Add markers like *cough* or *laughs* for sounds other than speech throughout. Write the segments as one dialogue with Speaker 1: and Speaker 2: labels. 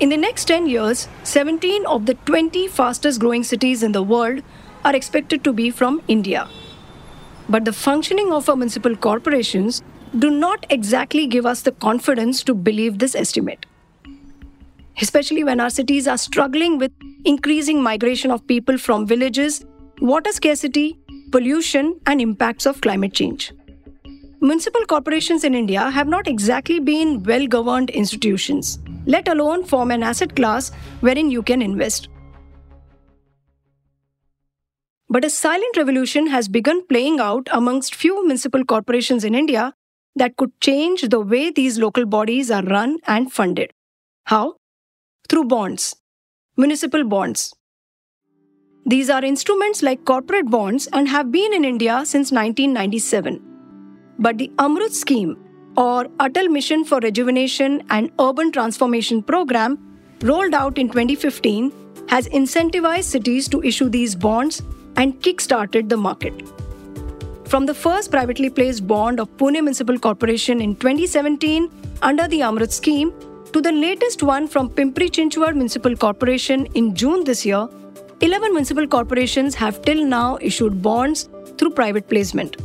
Speaker 1: In the next 10 years, 17 of the 20 fastest growing cities in the world are expected to be from India. But the functioning of our municipal corporations do not exactly give us the confidence to believe this estimate. Especially when our cities are struggling with increasing migration of people from villages, water scarcity, pollution, and impacts of climate change. Municipal corporations in India have not exactly been well governed institutions, let alone form an asset class wherein you can invest. But a silent revolution has begun playing out amongst few municipal corporations in India that could change the way these local bodies are run and funded. How? Through bonds, municipal bonds. These are instruments like corporate bonds and have been in India since 1997. But the Amrut scheme, or Atal Mission for Rejuvenation and Urban Transformation program, rolled out in 2015, has incentivized cities to issue these bonds and kick-started the market. From the first privately placed bond of Pune Municipal Corporation in 2017 under the Amrut scheme to the latest one from Pimpri Chinchwad Municipal Corporation in June this year, 11 municipal corporations have till now issued bonds through private placement.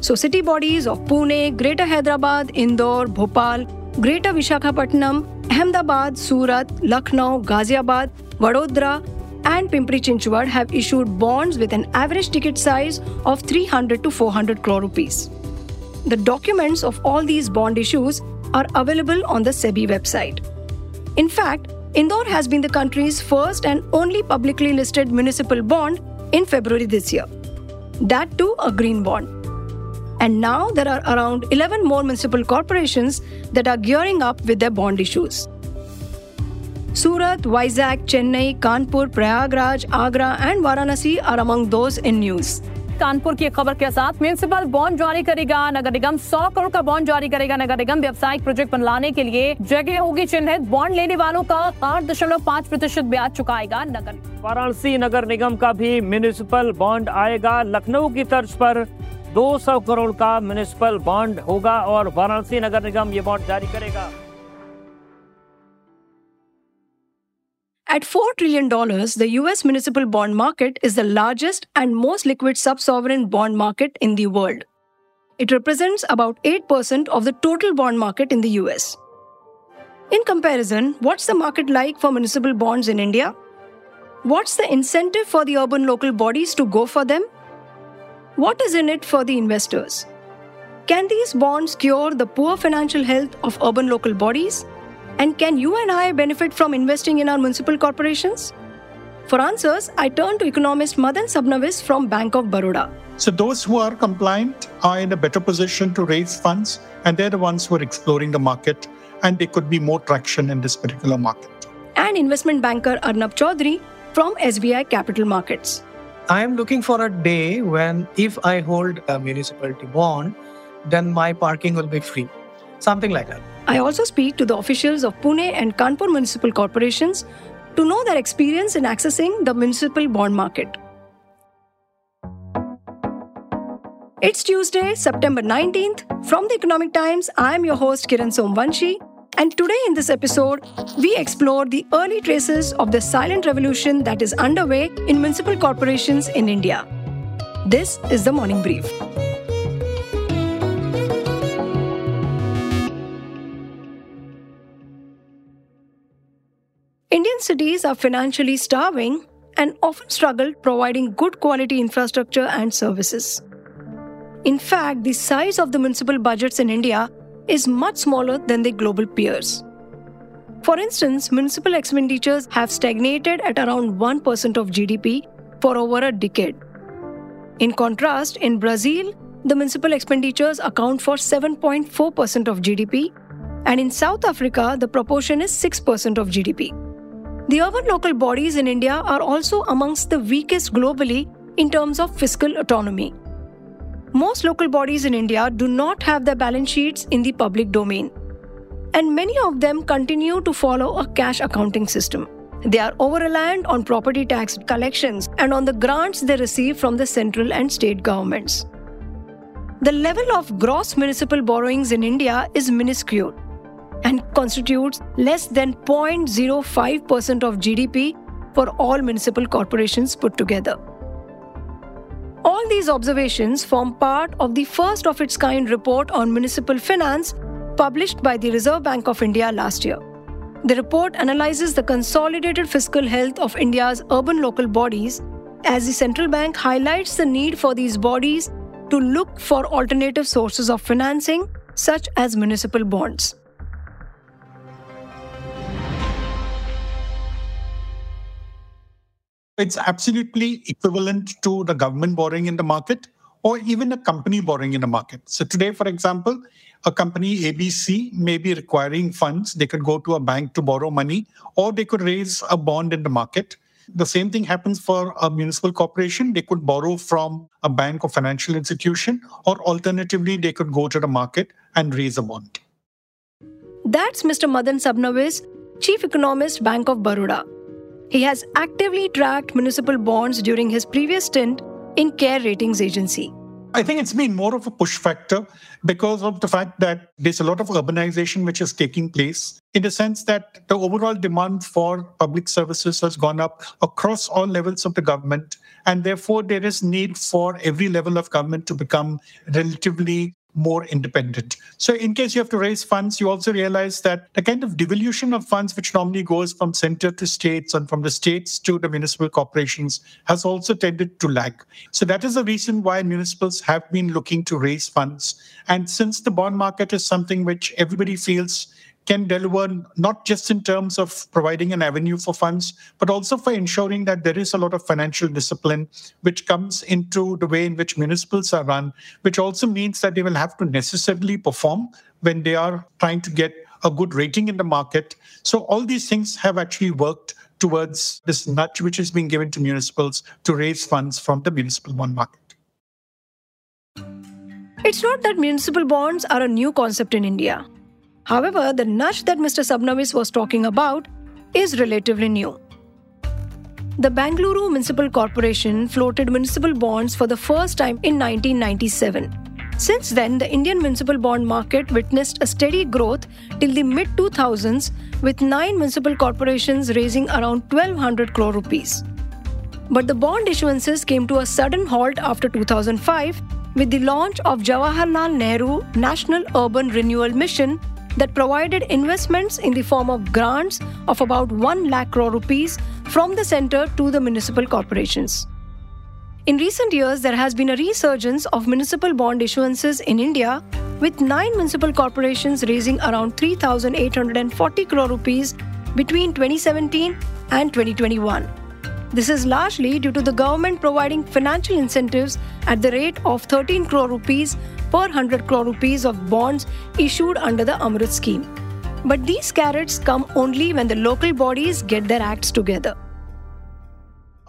Speaker 1: So, city bodies of Pune, Greater Hyderabad, Indore, Bhopal, Greater Vishakhapatnam, Ahmedabad, Surat, Lucknow, Ghaziabad, Vadodara, and Pimpri Chinchwad have issued bonds with an average ticket size of 300 to 400 crore rupees. The documents of all these bond issues are available on the SEBI website. In fact, Indore has been the country's first and only publicly listed municipal bond in February this year. That too, a green bond. And now there are around 11 more municipal corporations that are gearing up with their bond issues. Surat, Vizag, Chennai, Kanpur, Prayagraj, Agra, and Varanasi are among those in news.
Speaker 2: Kanpur की खबर के साथ municipal bond जारी करेगा नगर निगम 100 करोड़ का bond जारी करेगा नगर निगम व्यवसायिक प्रोजेक्ट बनवाने के लिए जगह होगी चिन्हित बॉन्ड लेने वालों का आठ दशमलव पाँच प्रतिशत ब्याज चुकाएगा नगर
Speaker 3: वाराणसी नगर निगम का भी म्यूनिसिपल बॉन्ड आएगा लखनऊ की तर्ज पर 200 करोड़ का म्यूनिसिपल बॉन्ड होगा और वाराणसी नगर निगम ये बॉन्ड जारी करेगा
Speaker 1: At $4 trillion, the US municipal bond market is the largest and most liquid sub sovereign bond market in the world. It represents about 8% of the total bond market in the US. In comparison, what's the market like for municipal bonds in India? What's the incentive for the urban local bodies to go for them? What is in it for the investors? Can these bonds cure the poor financial health of urban local bodies? And can you and I benefit from investing in our municipal corporations? For answers, I turn to economist Madan Sabnavis from Bank of Baroda.
Speaker 4: So those who are compliant are in a better position to raise funds, and they're the ones who are exploring the market, and there could be more traction in this particular market.
Speaker 1: And investment banker Arnab Choudhury from SBI Capital Markets.
Speaker 5: I am looking for a day when if I hold a municipality bond, then my parking will be free. Something like that.
Speaker 1: I also speak to the officials of Pune and Kanpur municipal corporations to know their experience in accessing the municipal bond market. It's Tuesday, September 19th. From the Economic Times, I am your host Kiran Somvanshi. And today in this episode, we explore the early traces of the silent revolution that is underway in municipal corporations in India. This is the Morning Brief. Indian cities are financially starving and often struggle providing good quality infrastructure and services. In fact, the size of the municipal budgets in India is much smaller than their global peers. For instance, municipal expenditures have stagnated at around 1% of GDP for over a decade. In contrast, in Brazil, the municipal expenditures account for 7.4% of GDP, and in South Africa, the proportion is 6% of GDP. The urban local bodies in India are also amongst the weakest globally in terms of fiscal autonomy. Most local bodies in India do not have their balance sheets in the public domain, and many of them continue to follow a cash accounting system. They are over reliant on property tax collections and on the grants they receive from the central and state governments. The level of gross municipal borrowings in India is minuscule and constitutes less than 0.05% of GDP for all municipal corporations put together. All these observations form part of the first of its kind report on municipal finance published by the Reserve Bank of India last year. The report analyzes the consolidated fiscal health of India's urban local bodies as the central bank highlights the need for these bodies to look for alternative sources of financing, such as municipal bonds.
Speaker 4: It's absolutely equivalent to the government borrowing in the market or even a company borrowing in the market. So today, for example, a company ABC may be requiring funds. They could go to a bank to borrow money, or they could raise a bond in the market. The same thing happens for a municipal corporation. They could borrow from a bank or financial institution, or alternatively, they could go to the market and raise a bond.
Speaker 1: That's Mr. Madan Sabnavis, Chief Economist, Bank of Baroda. He has actively tracked municipal bonds during his previous stint in CARE Ratings Agency.
Speaker 4: I think it's been more of a push factor because of the fact that there's a lot of urbanization which is taking place in the sense that the overall demand for public services has gone up across all levels of the government. And therefore, there is need for every level of government to become relatively more independent. So, in case you have to raise funds, you also realize that the kind of devolution of funds, which normally goes from center to states and from the states to the municipal corporations, has also tended to lag. So, that is the reason why municipals have been looking to raise funds. And since the bond market is something which everybody feels can deliver not just in terms of providing an avenue for funds, but also for ensuring that there is a lot of financial discipline which comes into the way in which municipals are run, which also means that they will have to necessarily perform when they are trying to get a good rating in the market. So, all these things have actually worked towards this nudge which is being given to municipals to raise funds from the municipal bond market.
Speaker 1: It's not that municipal bonds are a new concept in India. However, the nudge that Mr. Sabnavis was talking about is relatively new. The Bangalore Municipal Corporation floated municipal bonds for the first time in 1997. Since then, the Indian municipal bond market witnessed a steady growth till the mid 2000s, with nine municipal corporations raising around 1200 crore rupees. But the bond issuances came to a sudden halt after 2005 with the launch of Jawaharlal Nehru National Urban Renewal Mission that provided investments in the form of grants of about 1 lakh crore rupees from the center to the municipal corporations. In recent years, there has been a resurgence of municipal bond issuances in India, with nine municipal corporations raising around 3,840 crore rupees between 2017 and 2021. This is largely due to the government providing financial incentives at the rate of 13 crore rupees per 100 crore rupees of bonds issued under the Amrut scheme. But these carrots come only when the local bodies get their acts together.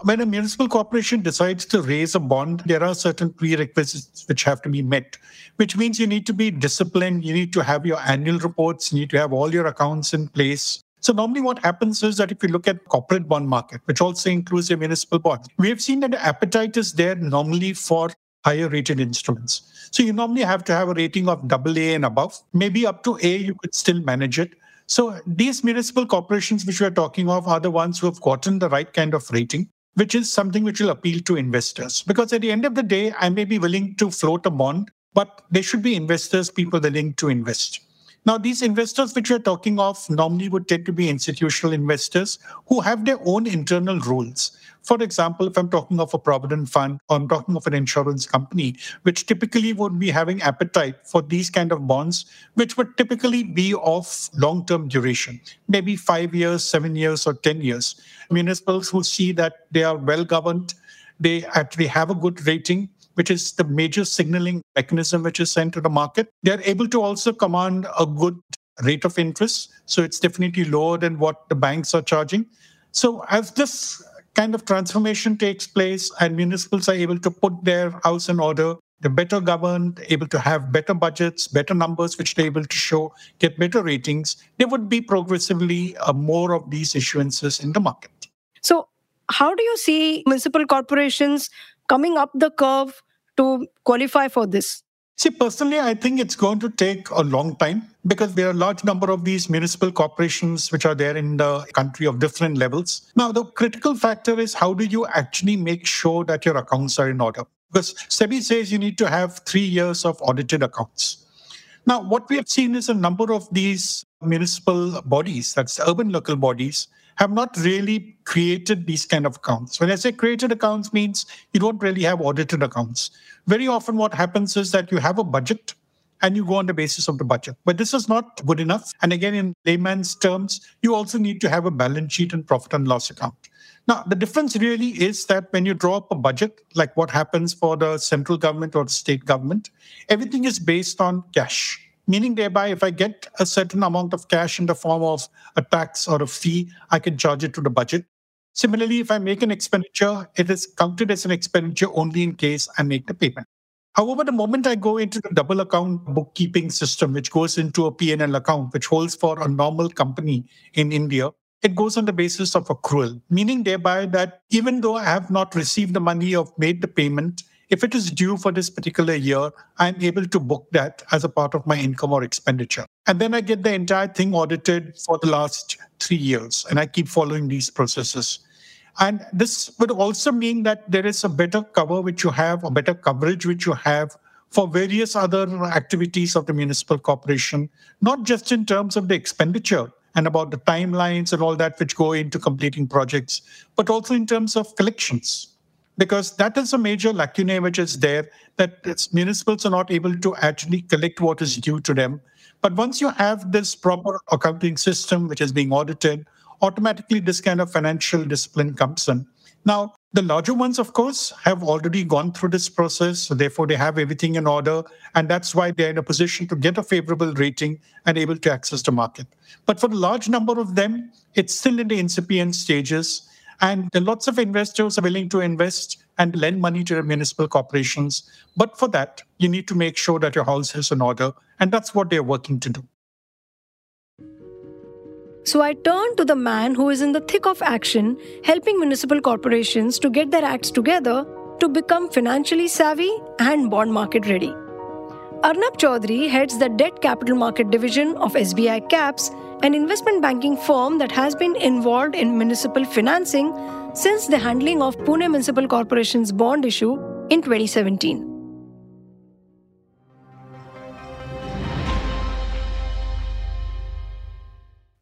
Speaker 4: When a municipal corporation decides to raise a bond, there are certain prerequisites which have to be met, which means you need to be disciplined, you need to have your annual reports, you need to have all your accounts in place. So normally what happens is that if you look at the corporate bond market, which also includes a municipal bond, we have seen that the appetite is there normally for higher rated instruments. So you normally have to have a rating of double A and above. Maybe up to A, you could still manage it. So these municipal corporations which we are talking of are the ones who have gotten the right kind of rating, which is something which will appeal to investors. Because at the end of the day, I may be willing to float a bond, but there should be investors, people willing to invest. Now, these investors which we're talking of normally would tend to be institutional investors who have their own internal rules. For example, if I'm talking of a provident fund or I'm talking of an insurance company, which typically would be having appetite for these kind of bonds, which would typically be of long-term duration, maybe five years, seven years, or 10 years. Municipals who see that they are well governed, they actually have a good rating, which is the major signaling mechanism which is sent to the market. They're able to also command a good rate of interest. So it's definitely lower than what the banks are charging. So as this kind of transformation takes place and municipals are able to put their house in order, they're better governed, able to have better budgets, better numbers, which they're able to show, get better ratings, there would be progressively uh, more of these issuances in the market.
Speaker 1: So, how do you see municipal corporations coming up the curve to qualify for this?
Speaker 4: See, personally, I think it's going to take a long time because there are a large number of these municipal corporations which are there in the country of different levels. Now, the critical factor is how do you actually make sure that your accounts are in order? Because SEBI says you need to have three years of audited accounts. Now, what we have seen is a number of these municipal bodies, that's urban local bodies, have not really created these kind of accounts. When I say created accounts means you don't really have audited accounts. Very often what happens is that you have a budget and you go on the basis of the budget. But this is not good enough. And again, in layman's terms, you also need to have a balance sheet and profit and loss account. Now, the difference really is that when you draw up a budget, like what happens for the central government or the state government, everything is based on cash meaning thereby if I get a certain amount of cash in the form of a tax or a fee, I can charge it to the budget. Similarly, if I make an expenditure, it is counted as an expenditure only in case I make the payment. However, the moment I go into the double account bookkeeping system, which goes into a P&L account, which holds for a normal company in India, it goes on the basis of accrual, meaning thereby that even though I have not received the money or made the payment, if it is due for this particular year, I'm able to book that as a part of my income or expenditure. And then I get the entire thing audited for the last three years. And I keep following these processes. And this would also mean that there is a better cover which you have, a better coverage which you have for various other activities of the municipal corporation, not just in terms of the expenditure and about the timelines and all that which go into completing projects, but also in terms of collections because that is a major lacuna which is there that municipals are not able to actually collect what is due to them. But once you have this proper accounting system which is being audited, automatically this kind of financial discipline comes in. Now, the larger ones, of course, have already gone through this process. So therefore, they have everything in order. And that's why they're in a position to get a favorable rating and able to access the market. But for the large number of them, it's still in the incipient stages. And lots of investors are willing to invest and lend money to municipal corporations. But for that, you need to make sure that your house is in order. And that's what they're working to do.
Speaker 1: So I turn to the man who is in the thick of action, helping municipal corporations to get their acts together to become financially savvy and bond market ready. Arnab Choudhury heads the debt capital market division of SBI CAPS an investment banking firm that has been involved in municipal financing since the handling of Pune Municipal Corporation's bond issue in 2017.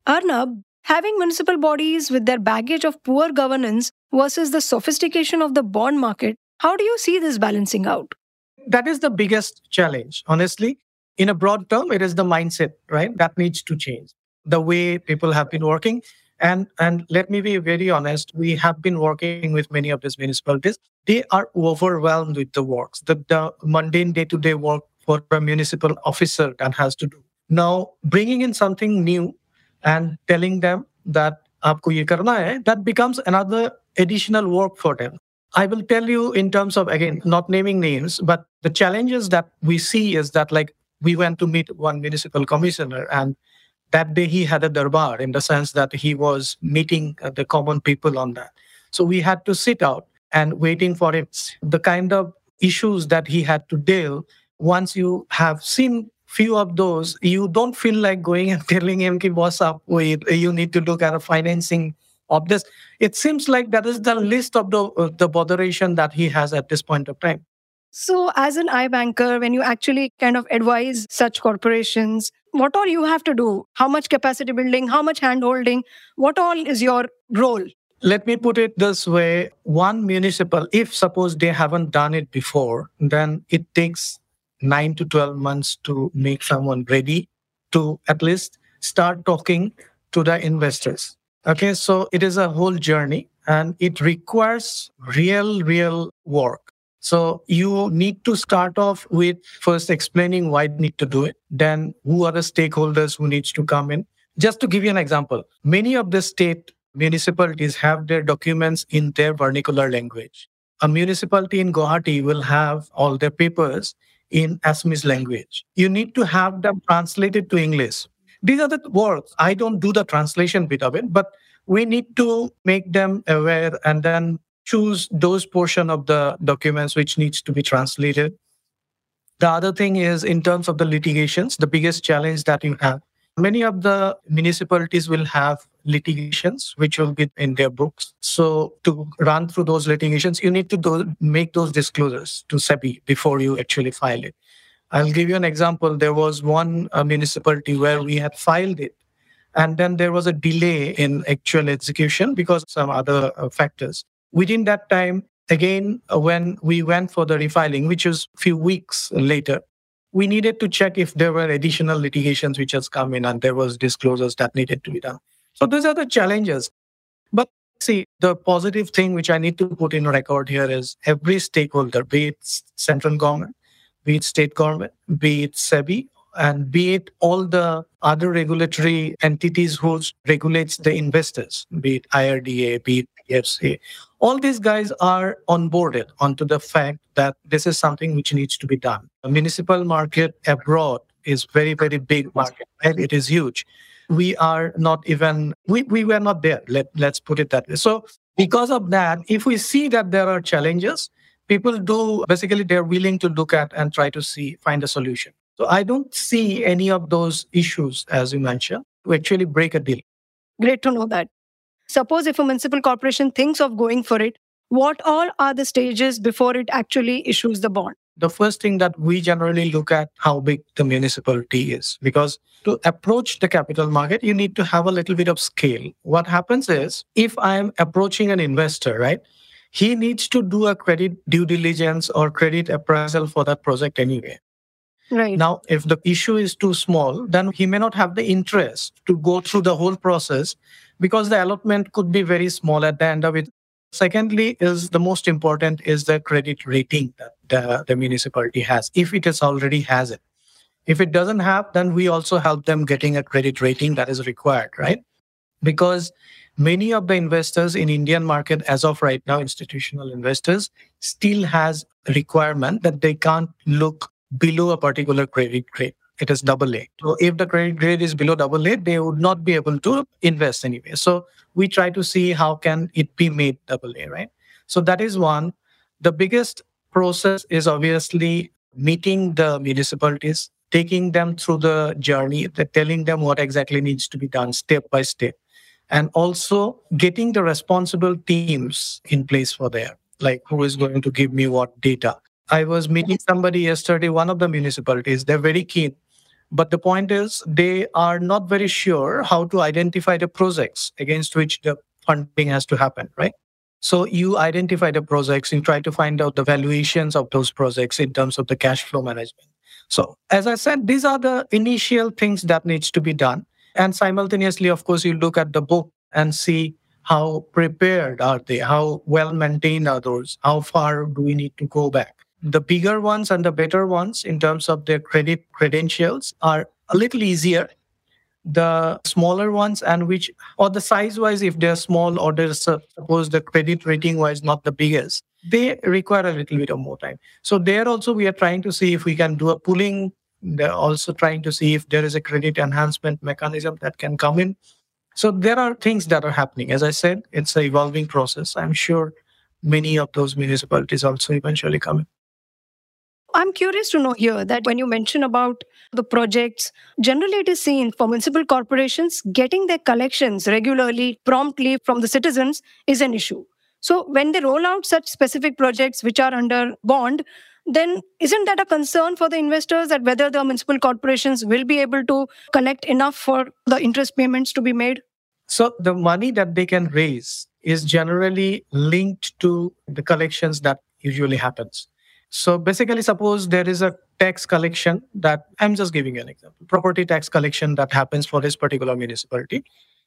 Speaker 1: Arnab, having municipal bodies with their baggage of poor governance versus the sophistication of the bond market, how do you see this balancing out?
Speaker 5: That is the biggest challenge, honestly. In a broad term, it is the mindset, right? That needs to change the way people have been working. And and let me be very honest, we have been working with many of these municipalities. They are overwhelmed with the works, the, the mundane day-to-day work for a municipal officer that has to do. Now, bringing in something new and telling them that aapko that becomes another additional work for them. I will tell you in terms of again not naming names, but the challenges that we see is that like we went to meet one municipal commissioner and that day he had a darbar in the sense that he was meeting uh, the common people on that. So we had to sit out and waiting for him. The kind of issues that he had to deal, once you have seen few of those, you don't feel like going and *laughs* telling him, what's up, wait, you need to look at a financing of this. It seems like that is the list of the, uh, the botheration that he has at this point of time.
Speaker 1: So, as an iBanker, when you actually kind of advise such corporations, what all you have to do? How much capacity building? How much hand holding? What all is your role?
Speaker 5: Let me put it this way. One municipal if suppose they haven't done it before then it takes 9 to 12 months to make someone ready to at least start talking to the investors okay so it is a whole journey and it requires real real work so you need to start off with first explaining why you need to do it. Then who are the stakeholders who needs to come in? Just to give you an example, many of the state municipalities have their documents in their vernacular language. A municipality in Guwahati will have all their papers in Assamese language. You need to have them translated to English. These are the words. I don't do the translation bit of it, but we need to make them aware and then choose those portion of the documents which needs to be translated The other thing is in terms of the litigations, the biggest challenge that you have. Many of the municipalities will have litigations which will be in their books. So to run through those litigations, you need to do, make those disclosures to SEBI before you actually file it. I'll give you an example. There was one uh, municipality where we had filed it, and then there was a delay in actual execution because of some other uh, factors. Within that time, again, uh, when we went for the refiling, which was a few weeks later, we needed to check if there were additional litigations which has come in and there was disclosures that needed to be done. So these are the challenges. But see, the positive thing which I need to put in record here is every stakeholder, be it central government, be it state government, be it SEBI, and be it all the other regulatory entities who regulates the investors, be it IRDA, be it PFC, all these guys are onboarded onto the fact that this is something which needs to be done. The municipal market abroad is very, very big market, and it is huge. We are not even we, we were not there. Let let's put it that way. So because of that, if we see that there are challenges, people do basically they're willing to look at and try to see find a solution so i don't see any of those issues as you mentioned to actually break a deal
Speaker 1: Great to know that. Suppose if a municipal corporation thinks of going for it, what all are the stages before it actually issues the bond?
Speaker 5: the first thing that we generally look at how big the municipality is because to approach the capital market you need to have a little bit of scale what happens is if i am approaching an investor right he needs to do a credit due diligence or credit appraisal for that project anyway
Speaker 1: Right.
Speaker 5: Now, if the issue is too small, then he may not have the interest to go through the whole process because the allotment could be very small at the end of it. Secondly, is the most important is the credit rating that the, the municipality has, if it is already has it. If it doesn't have, then we also help them getting a credit rating that is required, right? Because many of the investors in Indian market as of right now, institutional investors, still has requirement that they can't look below a particular credit grade. It is double A. So if the credit grade is below double A, they would not be able to invest anyway. So we try to see how can it be made double A, right? So that is one. The biggest process is obviously meeting the municipalities, taking them through the journey, telling them what exactly needs to be done step by step, and also getting the responsible teams in place for there, like who is going to give me what data. I was meeting somebody yesterday, one of the municipalities, they're very keen. But the point is, they are not very sure how to identify the projects against which the funding has to happen, right? So you identify the projects and try to find out the valuations of those projects in terms of the cash flow management. So as I said, these are the initial things that needs to be done. And simultaneously, of course, you look at the book and see how prepared are they, how well maintained are those, how far do we need to go back. The bigger ones and the better ones in terms of their credit credentials are a little easier the smaller ones and which or the size wise if they're small or they're suppose the credit rating wise not the biggest they require a little bit of more time so there also we are trying to see if we can do a pooling they're uh, also trying to see if there is a credit enhancement mechanism that can come in. So there are things that are happening. As i said it's an evolving process. I'm sure many of those municipalities also eventually come in.
Speaker 1: I'm curious to know here that when you mention about the projects, generally it is seen for municipal corporations getting their collections regularly, promptly from the citizens is an issue. So when they roll out such specific projects which are under bond, then isn't that a concern for the investors that whether the municipal corporations will be able to collect enough for the interest payments to be made?
Speaker 5: So the money that they can raise is generally linked to the collections that usually happens. So basically, suppose there is a tax collection that I'm just giving you an example property tax collection that happens for this particular municipality.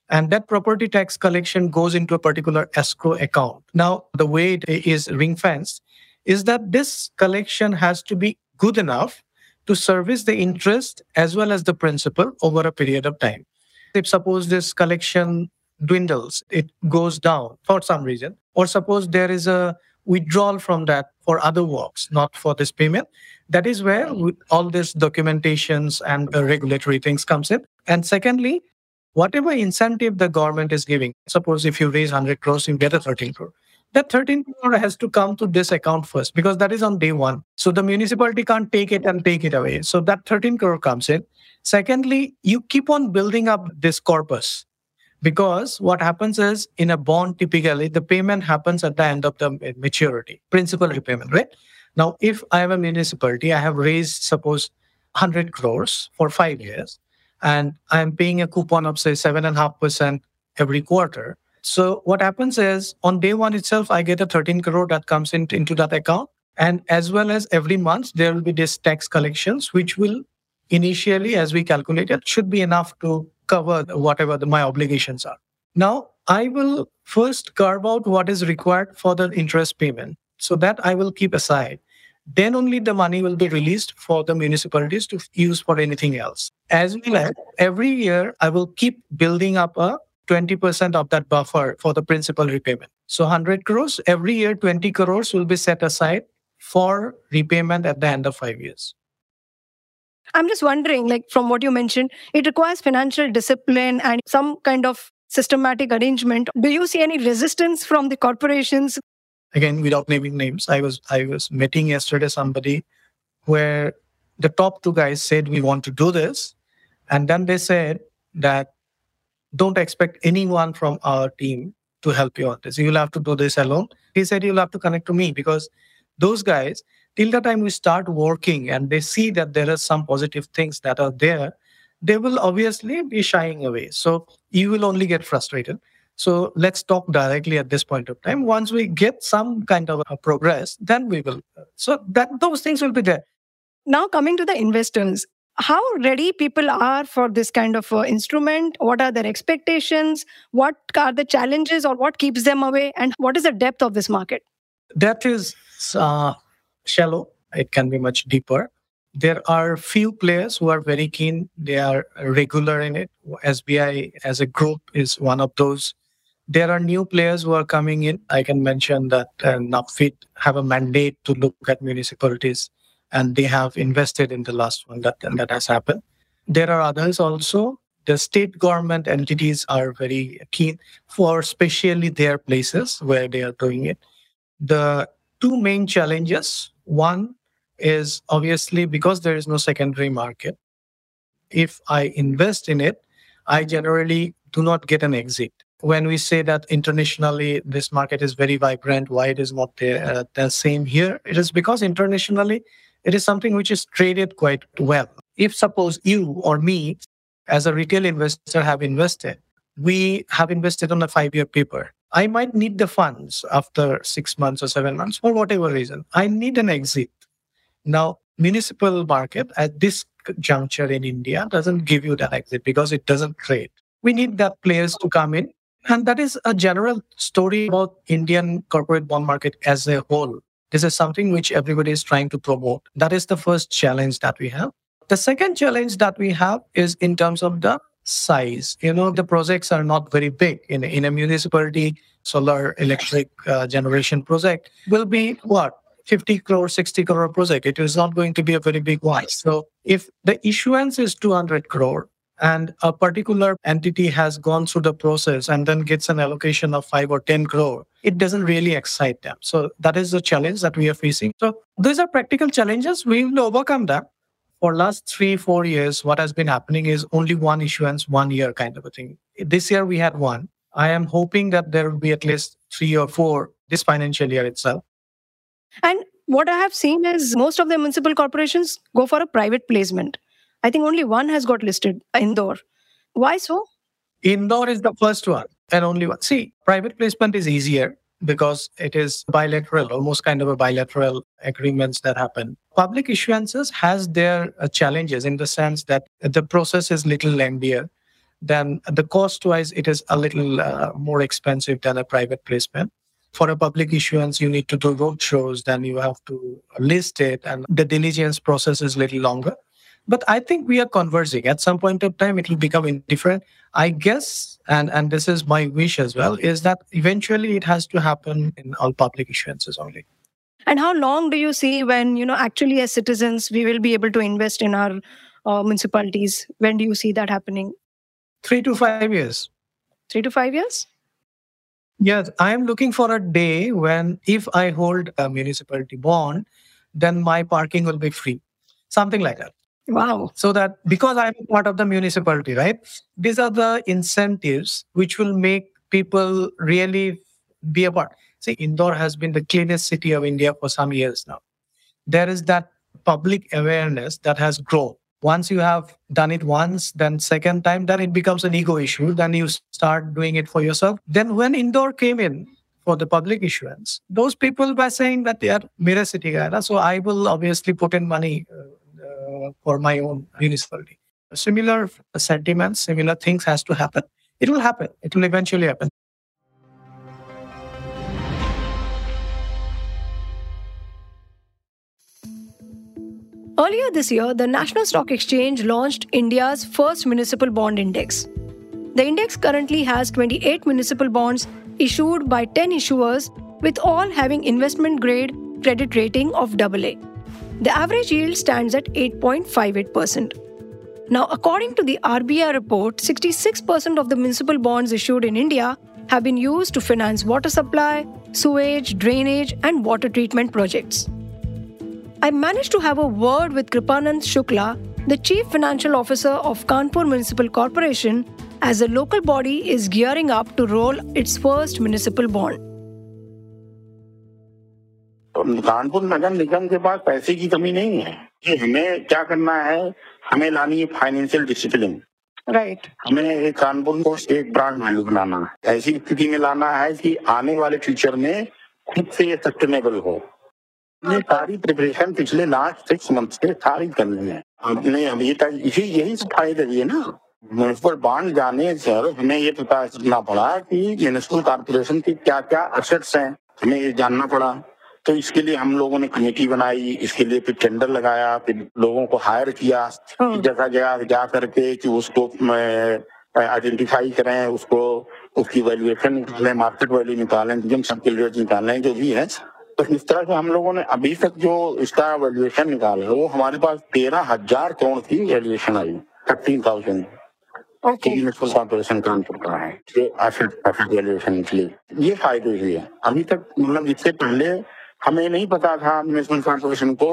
Speaker 5: And that property tax collection goes into a particular escrow account. Now, the way it is ring fenced is that this collection has to be good enough to service the interest as well as the principal over a period of time. If suppose this collection dwindles, it goes down for some reason, or suppose there is a withdrawal from that for other works, not for this payment. That is where all this documentations and uh, regulatory things comes in. And secondly, whatever incentive the government is giving, suppose if you raise 100 crores, you get a 13 crore. That 13 crore has to come to this account first because that is on day one. So the municipality can't take it and take it away. So that 13 crore comes in. Secondly, you keep on building up this corpus because what happens is in a bond, typically the payment happens at the end of the maturity, principal repayment, right? Now, if I have a municipality, I have raised, suppose, 100 crores for five years, and I'm paying a coupon of, say, 7.5% every quarter so what happens is on day one itself, I get a 13 crore that comes in, into that account. And as well as every month, there will be this tax collections, which will initially, as we calculated, should be enough to cover whatever the, my obligations are. Now, I will first carve out what is required for the interest payment. So that I will keep aside. Then only the money will be released for the municipalities to use for anything else. As well as every year, I will keep building up a 20% of that buffer for the principal repayment. So 100 crores, every year 20 crores will be set aside for repayment at the end of five years.
Speaker 1: I'm just wondering, like from what you mentioned, it requires financial discipline and some kind of systematic arrangement. Do you see any resistance from the corporations?
Speaker 5: Again, without naming names, I was I was meeting yesterday somebody where the top two guys said we want to do this, and then they said that don't expect anyone from our team to help you on this. You'll have to do this alone. He said you'll have to connect to me because those guys, till the time we start working and they see that there are some positive things that are there, they will obviously be shying away. So you will only get frustrated. So let's talk directly at this point of time. Once we get some kind of progress, then we will. So that those things will be there.
Speaker 1: Now coming to the investors, how ready people are for this kind of uh, instrument what are their expectations what are the challenges or what keeps them away and what is the depth of this market?
Speaker 5: Depth is uh, shallow. It can be much deeper. There are few players who are very keen. They are regular in it. Sbi as a group is one of those. There are new players who are coming in. I can mention that uh, NABFID have a mandate to look at municipalities and they have invested in the last one that, that has happened. There are others also. The state government entities are very keen for especially their places where they are doing it. The two main challenges one is obviously because there is no secondary market. If I invest in it, I generally do not get an exit. When we say that internationally this market is very vibrant, why it is not the, uh, the same here? It is because internationally it is something which is traded quite well. If suppose you or me, as a retail investor, have invested, we have invested on a five year paper. I might need the funds after six months or seven months for whatever reason. I need an exit. Now, municipal market at this juncture in India doesn't give you that exit because it doesn't trade. We need that players to come in. And that is a general story about Indian corporate bond market as a whole. This is something which everybody is trying to promote. That is the first challenge that we have. The second challenge that we have is in terms of the size. You know, the projects are not very big. In, in a municipality, solar electric uh, generation project will be what? 50 crore, 60 crore project. It is not going to be a very big one. So if the issuance is 200 crore, and a particular entity has gone through the process and then gets an allocation of 5 or 10 crore. It doesn't really excite them. So that is the challenge that we are facing. So these are practical challenges. We will overcome them. For last three four years what has been happening is only one issuance one year kind of a thing. This year we had one. I am hoping that there will be at least three or four this financial year itself.
Speaker 1: And what i have seen is most of the municipal corporations go for a private placement I think only one has got listed, Indore. Why so?
Speaker 5: Indore is the first one and only one. See, private placement is easier because it is bilateral, almost kind of a bilateral agreements that happen. Public issuances has their uh, challenges in the sense that the process is little lengthier. Then the cost wise, it is a little uh, more expensive than a private placement. For a public issuance, you need to do road shows, then you have to list it, and the diligence process is little longer. But I think we are conversing. At some point of time, it will become indifferent. I guess, and, and this is my wish as well, is that eventually it has to happen in all public issuances only.
Speaker 1: And how long do you see when, you know, actually as citizens, we will be able to invest in our uh, municipalities? When do you see that happening?
Speaker 5: Three to five years.
Speaker 1: Three to five years?
Speaker 5: Yes, I am looking for a day when if I hold a municipality bond, then my parking will be free. Something like that.
Speaker 1: Wow.
Speaker 5: So that because I'm part of the municipality, right? These are the incentives which will make people really be a part. See, Indore has been the cleanest city of India for some years now. There is that public awareness that has grown. Once you have done it once, then second time, then it becomes an ego issue. Then you start doing it for yourself. Then when Indore came in for the public issuance, those people were saying that they are mirror city guy. So I will obviously put in money uh, for my own municipality. Similar sentiments, similar things has to happen. It will happen. It will eventually happen.
Speaker 1: Earlier this year, the National Stock Exchange launched India's first municipal bond index. The index currently has 28 municipal bonds issued by 10 issuers, with all having investment grade credit rating of AA. The average yield stands at 8.58%. Now, according to the RBI report, 66% of the municipal bonds issued in India have been used to finance water supply, sewage, drainage, and water treatment projects. I managed to have a word with Kripanand Shukla, the Chief Financial Officer of Kanpur Municipal Corporation, as the local body is gearing up to roll its first municipal bond.
Speaker 6: Kanpur नगर निगम के पास पैसे की कमी नहीं है कि हमें क्या करना है? हमें लानी है फाइनेंशियल डिसिप्लिन
Speaker 1: राइट
Speaker 6: हमें एक कानपुर को एक ब्रांड वैल्यू बनाना है। ऐसी स्थिति में लाना है कि आने वाले फ्यूचर में खुद से ये सस्टेनेबल हो। ये सारी प्रिपरेशन पिछले लास्ट सिक्स मंथ से सारी करनी है। हमने अभी तक इसी यही तो फ़ायदे दिए ना। म्यूनसिपल बॉन्ड जाने से हमें ये पता करना पड़ा कि म्यूनसिपल कॉर्पोरेशन की क्या क्या असेट्स हैं। हमें ये जानना पड़ा। तो इसके लिए हम लोगों ने कमेटी बनाई इसके लिए फिर टेंडर लगाया फिर लोगों को हायर किया। जगह जगह जा करके कि उसको आइडेंटिफाई करें उसको उसकी वैल्यूएशन निकालें मार्केट वैल्यू निकालें जिन सबके रेट निकालें जो भी है। तो इस तरह से हम लोगों ने अभी तक जो इसका वैल्यूएशन निकाला है वो हमारे पास तेरह हज़ार करोड़ की वैल्यूएशन आई थर्टीन थाउज़ेंड कॉर्पोरेशन का है ये फ़ायदे हुए। अभी तक मतलब इससे पहले हमें नहीं पता था म्यूनसिपल कॉर्पोरेशन को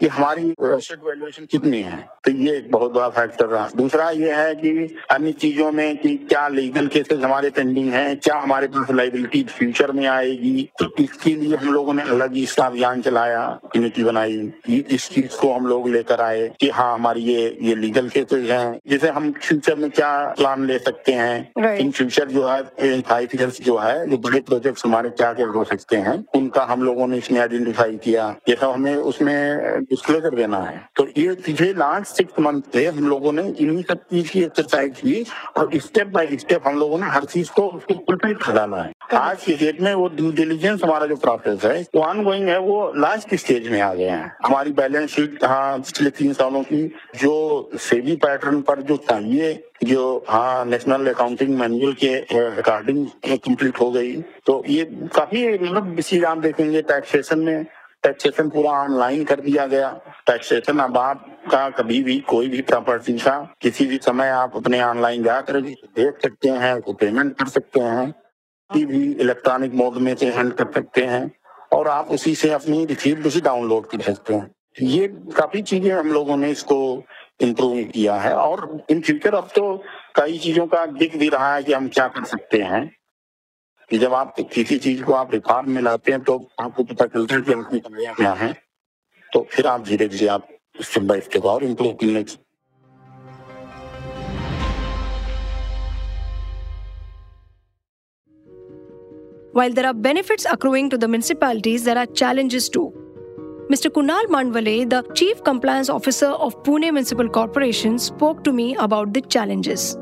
Speaker 6: कि हमारी एसेट वैल्यूएशन कितनी है? तो ये एक बहुत बड़ा फैक्टर रहा। दूसरा ये है कि अन्य चीज़ों में कि क्या लीगल केसेस हमारे पेंडिंग हैं क्या हमारे पास लाइबिलिटी फ्यूचर में आएगी? तो इसके लिए हम लोगों ने अलग ही इसका अभियान चलाया कमेटी बनाई इस चीज़ को हम लोग लेकर आए कि हाँ हमारी ये ये लीगल केसेस हैं। जैसे हम फ्यूचर में क्या प्लान ले सकते हैं? इन फ्यूचर जो है फाइव ईयर्स जो है जो बड़े प्रोजेक्ट हमारे क्या क्या हो सकते हैं उनका हम लोगों ने इसमें आइडेंटिफाई किया। ये सब हमें उसमें डिस्क्लोजर देना है। तो ये पिछले लास्ट सिक्स मंथ से हम लोगों ने इन्हीं सब चीज़ की एक्सरसाइज की और स्टेप बाय स्टेप हम लोगों ने हर चीज़ को उसको प्रिपेयर कराना है। आज की डेट में वो ड्यू डिलीजेंस हमारा जो प्रोसेस है, वो ऑन गोइंग है, वो लास्ट स्टेज में आ गए हैं। हमारी बैलेंस शीट हाँ पिछले तीन सालों की जो सेवी पैटर्न पर जो चाहिए, जो हाँ नेशनल अकाउंटिंग मैनुअल के अकॉर्डिंग कंप्लीट हो गई। तो ये काफ़ी मतलब चीज़ आप देखेंगे टैक्सेशन में टैक्सेशन पूरा ऑनलाइन कर दिया गया। टैक्सेशन अब आपका कभी भी, कोई भी प्रॉपर्टी का किसी भी समय आप अपने ऑनलाइन जाकर देख सकते हैं, उसको पेमेंट कर सकते हैं। किसी भी इलेक्ट्रॉनिक मोड में से हैंड कर सकते हैं और आप उसी से अपनी रिसीप्ट भी डाउनलोड कर सकते हैं। ये काफ़ी चीज़ें हम लोगों ने इसको इम्प्रूव किया है और इन फ्यूचर अब तो कई चीज़ों का दिख भी रहा है कि हम क्या कर सकते हैं। कि जब आप किसी चीज़ को आप रिफॉर्म में लाते हैं तो आपको पता चलता है कि अपनी कमियाँ क्या हैं तो फिर आप धीरे धीरे आप स्टेप बाय स्टेप और इम्प्रूव करने
Speaker 1: While there are benefits accruing to the municipalities, there are challenges too. Mr. Kunal Mandwale, the Chief Compliance Officer of Pune Municipal Corporation, spoke to me about the challenges.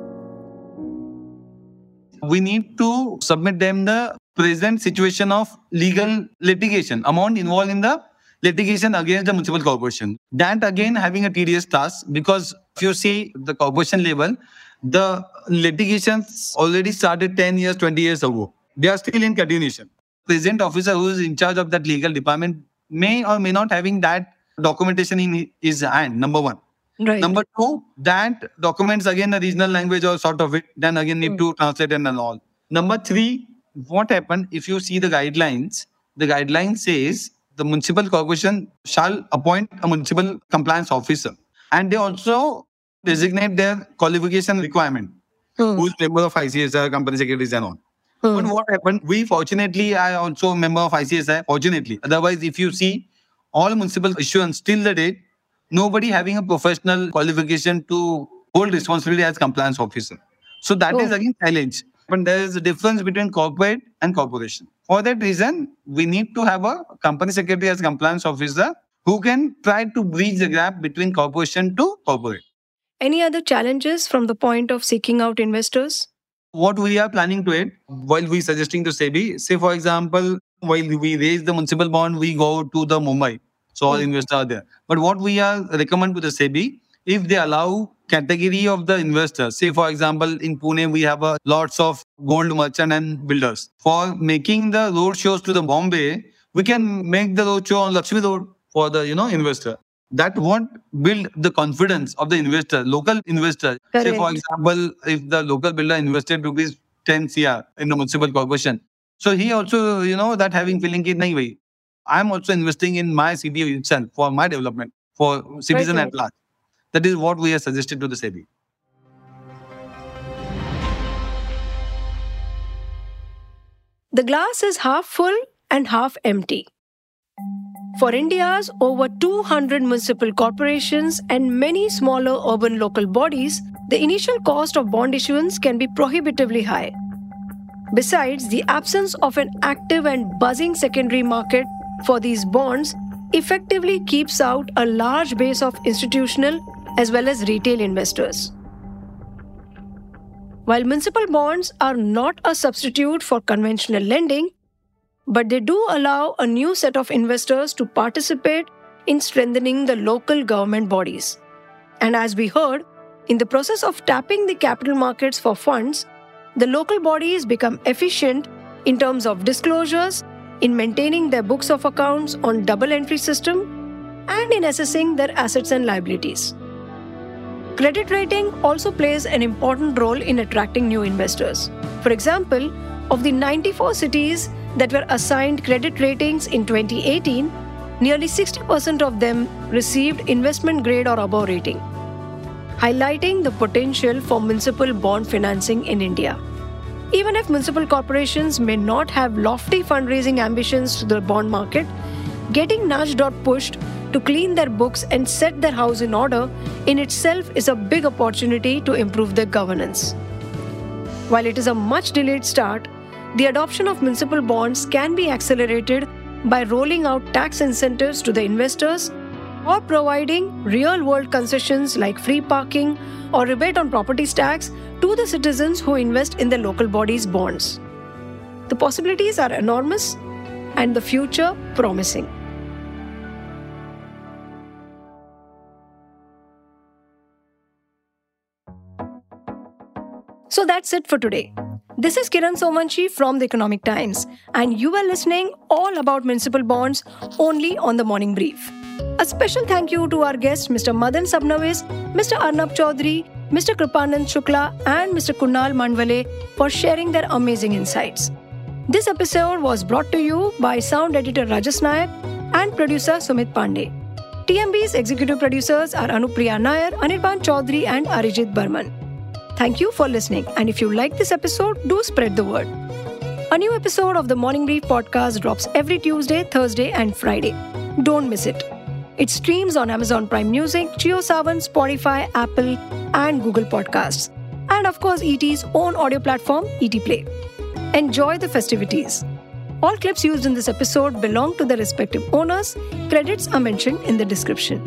Speaker 7: We need to submit them the present situation of legal litigation, amount involved in the litigation against the municipal corporation. That again having a tedious task because if you see the corporation level, the litigations already started 10 years, 20 years ago. They are still in continuation. Present officer who is in charge of that legal department may or may not having that documentation in his hand, number one.
Speaker 1: Right.
Speaker 7: Number two, that documents again a regional language or sort of it, then again need
Speaker 1: Mm.
Speaker 7: to translate and all. Number three, what happened if you see the guidelines? The guideline says the municipal corporation shall appoint a municipal compliance officer, and they also designate their qualification requirement.
Speaker 1: Hmm.
Speaker 7: Who's member of ICSI, company secretaries, and all. But
Speaker 1: Hmm.
Speaker 7: what happened? We fortunately, I also a member of ICSI. Fortunately, otherwise, if you see all municipal issuance till the date, nobody having a professional qualification to hold responsibility as compliance officer. So that is
Speaker 1: Oh.
Speaker 7: again challenge. But there is a difference between corporate and corporation. For that reason, we need to have a company secretary as compliance officer who can try to bridge the gap between corporation to corporate.
Speaker 1: Any other challenges from the point of seeking out investors?
Speaker 7: what we are planning to it while we suggesting to SEBI, say for example, while we raise the municipal bond, we go to the Mumbai. So all
Speaker 1: Mm.
Speaker 7: investors are there. But what we are recommend to the SEBI, if they allow category of the investors, say for example, in Pune, we have a lots of gold merchant and builders. For making the road shows to the Bombay, we can make the road show on Lakshmi Road for the you know investor. That won't build the confidence of the investor, local investor. Say for example, if the local builder invested rupees 10 CR in the municipal corporation, so he also, you know, that having feeling ki nahi bhai, I'm also investing in my city itself for my development, for citizen
Speaker 1: right.
Speaker 7: at large. That is what we have suggested to the SEBI.
Speaker 1: The glass is half full and half empty. For India's over 200 municipal corporations and many smaller urban local bodies, the initial cost of bond issuance can be prohibitively high. Besides, the absence of an active and buzzing secondary market for these bonds effectively keeps out a large base of institutional as well as retail investors. While municipal bonds are not a substitute for conventional lending, but they do allow a new set of investors to participate in strengthening the local government bodies. And as we heard, in the process of tapping the capital markets for funds, the local bodies become efficient in terms of disclosures, in maintaining their books of accounts on double entry system, and in assessing their assets and liabilities. Credit rating also plays an important role in attracting new investors. For example, of the 94 cities that were assigned credit ratings in 2018, nearly 60% of them received investment grade or above rating, highlighting the potential for municipal bond financing in India. Even if municipal corporations may not have lofty fundraising ambitions to the bond market, getting nudged or pushed to clean their books and set their house in order in itself is a big opportunity to improve their governance. While it is a much delayed start, the adoption of municipal bonds can be accelerated by rolling out tax incentives to the investors or providing real world concessions like free parking or rebate on property tax to the citizens who invest in the local body's bonds. The possibilities are enormous and the future promising. So that's it for today. This is Kiran Somvanshi from the Economic Times, and you are listening all about municipal bonds only on the Morning Brief. A special thank you to our guests, Mr. Madan Sabnavis, Mr. Arnab Choudhury, Mr. Kripanand Shukla, and Mr. Kunal Mandwale for sharing their amazing insights. This episode was brought to you by sound editor Rajas Nayak and producer Sumit Pandey. TMB's executive producers are Anupriya Nair, Anirban Chaudhary, and Arijit Burman. Thank you for listening. And if you like this episode, do spread the word. A new episode of the Morning Brief podcast drops every Tuesday, Thursday, and Friday. Don't miss it. It streams on Amazon Prime Music, JioSaavn, Spotify, Apple, and Google Podcasts. And of course, ET's own audio platform, ET Play. Enjoy the festivities. All clips used in this episode belong to their respective owners. Credits are mentioned in the description.